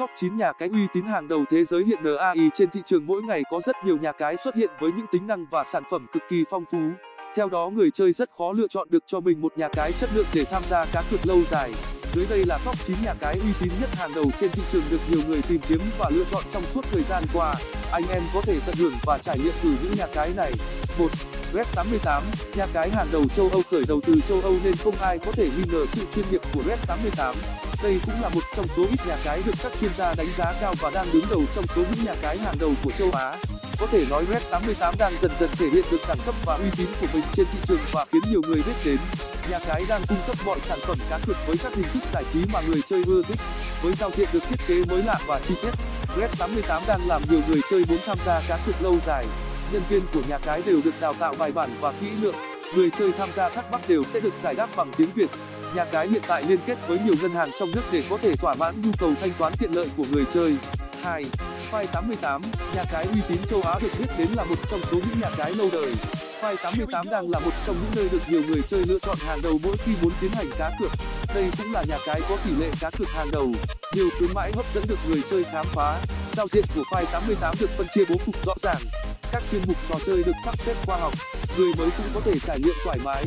Top 9 nhà cái uy tín hàng đầu thế giới hiện NAI trên thị trường mỗi ngày có rất nhiều nhà cái xuất hiện với những tính năng và sản phẩm cực kỳ phong phú. Theo đó người chơi rất khó lựa chọn được cho mình một nhà cái chất lượng để tham gia cá cược lâu dài. Dưới đây là top 9 nhà cái uy tín nhất hàng đầu trên thị trường được nhiều người tìm kiếm và lựa chọn trong suốt thời gian qua. Anh em có thể tận hưởng và trải nghiệm từ những nhà cái này. 1. Red88, nhà cái hàng đầu châu Âu khởi đầu từ châu Âu nên không ai có thể nghi ngờ sự chuyên nghiệp của Red88. Đây cũng là một trong số ít nhà cái được các chuyên gia đánh giá cao và đang đứng đầu trong số những nhà cái hàng đầu của châu Á. Có thể nói Red88 đang dần dần thể hiện được đẳng cấp và uy tín của mình trên thị trường và khiến nhiều người biết đến. Nhà cái đang cung cấp mọi sản phẩm cá cược với các hình thức giải trí mà người chơi ưa thích. Với giao diện được thiết kế mới lạ và chi tiết, Red88 đang làm nhiều người chơi muốn tham gia cá cược lâu dài. Nhân viên của nhà cái đều được đào tạo bài bản và kỹ lưỡng. Người chơi tham gia thắc mắc đều sẽ được giải đáp bằng tiếng Việt. Nhà cái hiện tại liên kết với nhiều ngân hàng trong nước để có thể thỏa mãn nhu cầu thanh toán tiện lợi của người chơi. 2. File88, nhà cái uy tín châu Á được biết đến là một trong số những nhà cái lâu đời. File88 đang là một trong những nơi được nhiều người chơi lựa chọn hàng đầu mỗi khi muốn tiến hành cá cược. Đây cũng là nhà cái có tỷ lệ cá cược hàng đầu. Nhiều khuyến mãi hấp dẫn được người chơi khám phá. Giao diện của File88 được phân chia bố cục rõ ràng. Các chuyên mục trò chơi được sắp xếp khoa học. Người mới cũng có thể trải nghiệm thoải mái.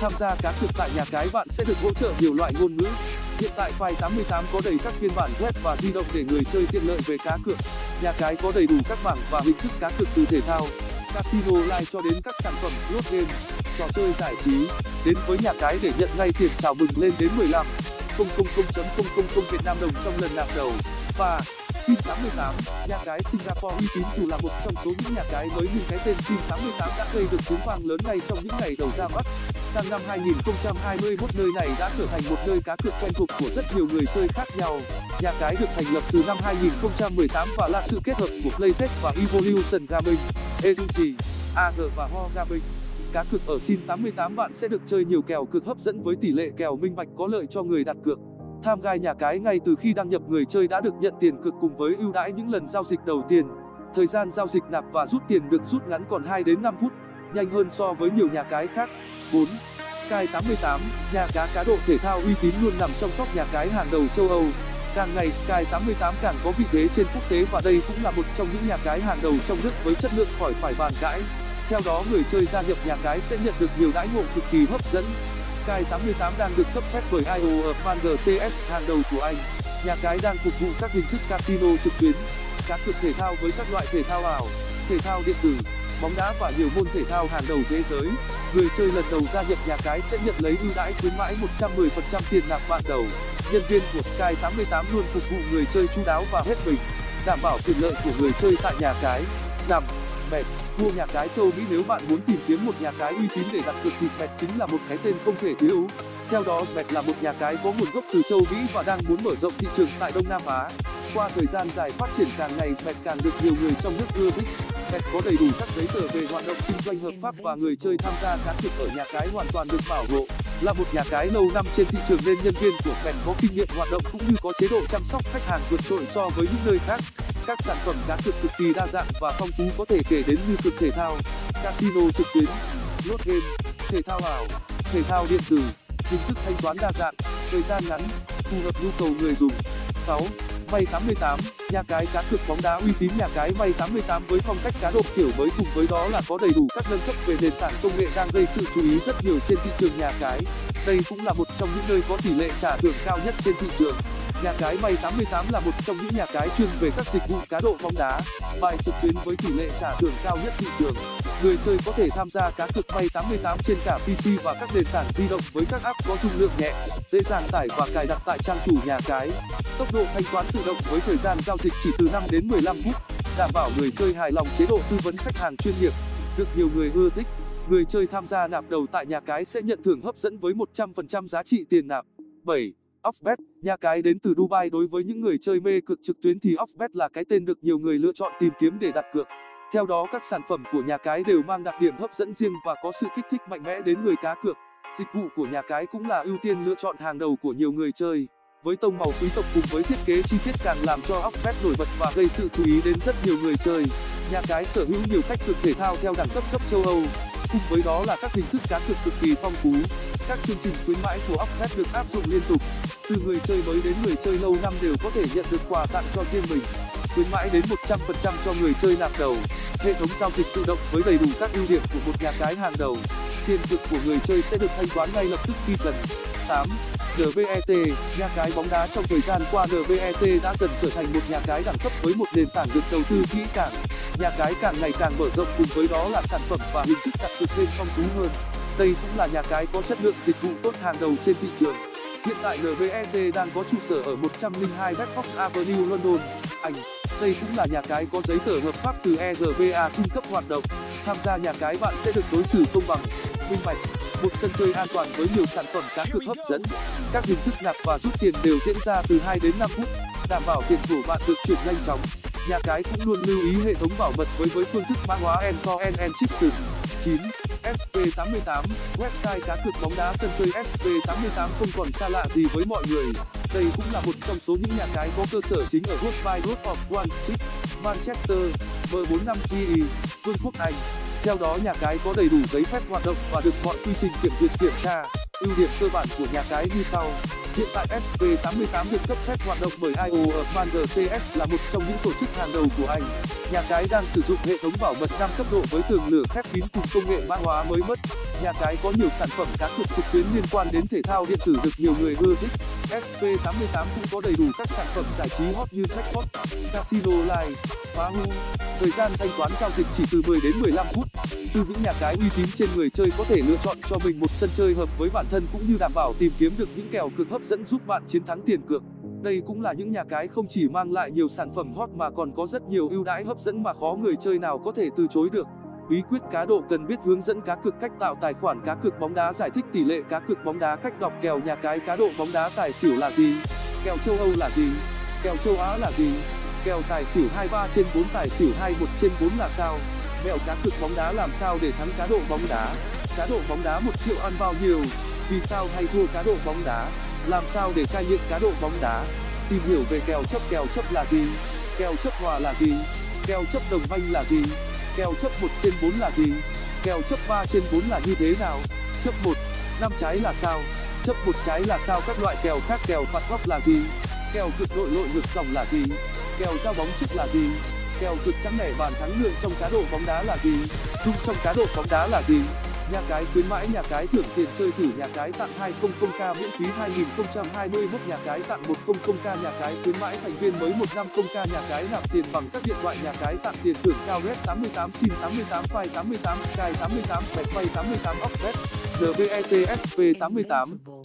Tham gia cá cược tại nhà cái bạn sẽ được hỗ trợ nhiều loại ngôn ngữ. Hiện tại File88 có đầy các phiên bản web và di động để người chơi tiện lợi về cá cược. Nhà cái có đầy đủ các bảng và hình thức cá cược từ thể thao, casino live cho đến các sản phẩm slot game, trò chơi giải trí. Đến với nhà cái để nhận ngay tiền chào mừng lên đến 15 000 Việt Nam đồng trong lần nạp đầu. Và Sim 88, nhà cái Singapore uy tín dù là một trong số những nhà cái mới nhưng cái tên Sim 88 đã gây được tiếng vang lớn ngay trong những ngày đầu ra mắt. Sang năm 2021 nơi này đã trở thành một nơi cá cược quen thuộc của rất nhiều người chơi khác nhau. Nhà cái được thành lập từ năm 2018 và là sự kết hợp của Playtech và Evolution Gaming, Edugy, AG và Ho Gaming. Cá cược ở Sin88 bạn sẽ được chơi nhiều kèo cược hấp dẫn với tỷ lệ kèo minh bạch có lợi cho người đặt cược. Tham gai nhà cái ngay từ khi đăng nhập người chơi đã được nhận tiền cược cùng với ưu đãi những lần giao dịch đầu tiên. Thời gian giao dịch nạp và rút tiền được rút ngắn còn 2 đến 5 phút, nhanh hơn so với nhiều nhà cái khác. 4. Sky88, nhà cá cá độ thể thao uy tín luôn nằm trong top nhà cái hàng đầu châu Âu. Càng ngày Sky88 càng có vị thế trên quốc tế và đây cũng là một trong những nhà cái hàng đầu trong nước với chất lượng khỏi phải bàn cãi. Theo đó người chơi gia nhập nhà cái sẽ nhận được nhiều đãi ngộ cực kỳ hấp dẫn. Sky88 đang được cấp phép bởi IO Advanced CS hàng đầu của Anh. Nhà cái đang phục vụ các hình thức casino trực tuyến, cá cược thể thao với các loại thể thao ảo, thể thao điện tử, bóng đá và nhiều môn thể thao hàng đầu thế giới. Người chơi lần đầu gia nhập nhà cái sẽ nhận lấy ưu đãi khuyến mãi 110% tiền nạp ban đầu. Nhân viên của Sky88 luôn phục vụ người chơi chu đáo và hết mình, đảm bảo quyền lợi của người chơi tại nhà cái. nằm mệt mua nhà cái châu Mỹ nếu bạn muốn tìm kiếm một nhà cái uy tín để đặt cược thì Bet chính là một cái tên không thể thiếu. Theo đó Bet là một nhà cái có nguồn gốc từ châu Mỹ và đang muốn mở rộng thị trường tại Đông Nam Á. Qua thời gian dài phát triển càng ngày Bet càng được nhiều người trong nước ưa thích. Bet có đầy đủ các giấy tờ về hoạt động kinh doanh hợp pháp và người chơi tham gia cá cược ở nhà cái hoàn toàn được bảo hộ. Là một nhà cái lâu năm trên thị trường nên nhân viên của Bet có kinh nghiệm hoạt động cũng như có chế độ chăm sóc khách hàng vượt trội so với những nơi khác. Các sản phẩm cá cược cực kỳ đa dạng và phong phú có thể kể đến như cược thể thao, casino trực tuyến, lốt game, thể thao ảo, thể thao điện tử, hình thức thanh toán đa dạng, thời gian ngắn, phù hợp nhu cầu người dùng. 6. May 88, nhà cái cá cược bóng đá uy tín nhà cái May 88 với phong cách cá độ kiểu mới cùng với đó là có đầy đủ các nâng cấp về nền tảng công nghệ đang gây sự chú ý rất nhiều trên thị trường nhà cái. Đây cũng là một trong những nơi có tỷ lệ trả thưởng cao nhất trên thị trường. Nhà cái May 88 là một trong những nhà cái chuyên về các dịch vụ cá độ bóng đá, bài trực tuyến với tỷ lệ trả thưởng cao nhất thị trường. Người chơi có thể tham gia cá cược May 88 trên cả PC và các nền tảng di động với các app có dung lượng nhẹ, dễ dàng tải và cài đặt tại trang chủ nhà cái. Tốc độ thanh toán tự động với thời gian giao dịch chỉ từ 5 đến 15 phút, đảm bảo người chơi hài lòng chế độ tư vấn khách hàng chuyên nghiệp, được nhiều người ưa thích. Người chơi tham gia nạp đầu tại nhà cái sẽ nhận thưởng hấp dẫn với 100% giá trị tiền nạp. 7. Oxbet, nhà cái đến từ Dubai đối với những người chơi mê cược trực tuyến thì Oxbet là cái tên được nhiều người lựa chọn tìm kiếm để đặt cược. Theo đó các sản phẩm của nhà cái đều mang đặc điểm hấp dẫn riêng và có sự kích thích mạnh mẽ đến người cá cược. Dịch vụ của nhà cái cũng là ưu tiên lựa chọn hàng đầu của nhiều người chơi. Với tông màu quý tộc cùng với thiết kế chi tiết càng làm cho Oxbet nổi bật và gây sự chú ý đến rất nhiều người chơi. Nhà cái sở hữu nhiều cách cược thể thao theo đẳng cấp cấp châu Âu. Cùng với đó là các hình thức cá cược cực kỳ phong phú. Các chương trình khuyến mãi của Oxbet được áp dụng liên tục từ người chơi mới đến người chơi lâu năm đều có thể nhận được quà tặng cho riêng mình khuyến mãi đến 100% cho người chơi làm đầu hệ thống giao dịch tự động với đầy đủ các ưu điểm của một nhà cái hàng đầu tiền cược của người chơi sẽ được thanh toán ngay lập tức khi cần 8. NBET, nhà cái bóng đá trong thời gian qua NBET đã dần trở thành một nhà cái đẳng cấp với một nền tảng được đầu tư kỹ càng. Nhà cái càng ngày càng mở rộng cùng với đó là sản phẩm và hình thức đặt cược thêm phong phú hơn. Đây cũng là nhà cái có chất lượng dịch vụ tốt hàng đầu trên thị trường. Hiện tại NBET đang có trụ sở ở 102 Bedford Avenue, London, Anh. Đây cũng là nhà cái có giấy tờ hợp pháp từ EGBA, cung cấp hoạt động. Tham gia nhà cái bạn sẽ được đối xử công bằng, minh bạch một sân chơi an toàn với nhiều sản phẩm cá cược hấp dẫn các hình thức nạp và rút tiền đều diễn ra từ 2 đến 5 phút đảm bảo tiền của bạn được chuyển nhanh chóng nhà cái cũng luôn lưu ý hệ thống bảo mật với với phương thức mã hóa end-to-end encryption 9. SP88 website cá cược bóng đá sân chơi SP88 không còn xa lạ gì với mọi người. Đây cũng là một trong số những nhà cái có cơ sở chính ở Woodbine Road of Wall Street, Manchester M45GE Vương quốc Anh. Theo đó nhà cái có đầy đủ giấy phép hoạt động và được mọi quy trình kiểm duyệt kiểm tra, ưu điểm cơ bản của nhà cái như sau hiện tại sp88 được cấp phép hoạt động bởi io Advanced cs là một trong những tổ chức hàng đầu của anh. Nhà cái đang sử dụng hệ thống bảo mật 5 cấp độ với tường lửa khép kín cùng công nghệ mã hóa mới mất. Nhà cái có nhiều sản phẩm cá cược trực tuyến liên quan đến thể thao điện tử được nhiều người ưa thích. Sp88 cũng có đầy đủ các sản phẩm giải trí hot như jackpot, casino live phá hu thời gian thanh toán giao dịch chỉ từ 10 đến 15 phút từ những nhà cái uy tín trên người chơi có thể lựa chọn cho mình một sân chơi hợp với bản thân cũng như đảm bảo tìm kiếm được những kèo cược hấp dẫn giúp bạn chiến thắng tiền cược. Đây cũng là những nhà cái không chỉ mang lại nhiều sản phẩm hot mà còn có rất nhiều ưu đãi hấp dẫn mà khó người chơi nào có thể từ chối được. Bí quyết cá độ cần biết hướng dẫn cá cược cách tạo tài khoản cá cược bóng đá, giải thích tỷ lệ cá cược bóng đá, cách đọc kèo nhà cái cá độ bóng đá, tài xỉu là gì, kèo châu âu là gì, kèo châu á là gì, kèo tài xỉu 23 trên 4 tài xỉu 21 trên 4 là sao mẹo cá cược bóng đá làm sao để thắng cá độ bóng đá? Cá độ bóng đá một triệu ăn bao nhiêu? Vì sao hay thua cá độ bóng đá? Làm sao để cai nghiện cá độ bóng đá? Tìm hiểu về kèo chấp kèo chấp là gì? Kèo chấp hòa là gì? Kèo chấp đồng banh là gì? Kèo chấp 1 trên 4 là gì? Kèo chấp 3 trên 4 là như thế nào? Chấp 1 năm trái là sao? Chấp một trái là sao? Các loại kèo khác kèo phạt góc là gì? Kèo cực nội lội ngược dòng là gì? Kèo giao bóng trước là gì? Kèo cực trắng nẻ bàn thắng lượng trong cá độ bóng đá là gì? Chung trong cá độ bóng đá là gì? Nhà cái khuyến mãi, nhà cái thưởng tiền chơi thử, nhà cái tặng 200k miễn phí 2021 nhà cái tặng 100k nhà cái khuyến mãi thành viên mới 150k nhà cái nạp tiền bằng các điện thoại, nhà cái tặng tiền thưởng cao red 88 sim 88 file 88 sky 88 bẹt quay 88 oxbet nbetsp 88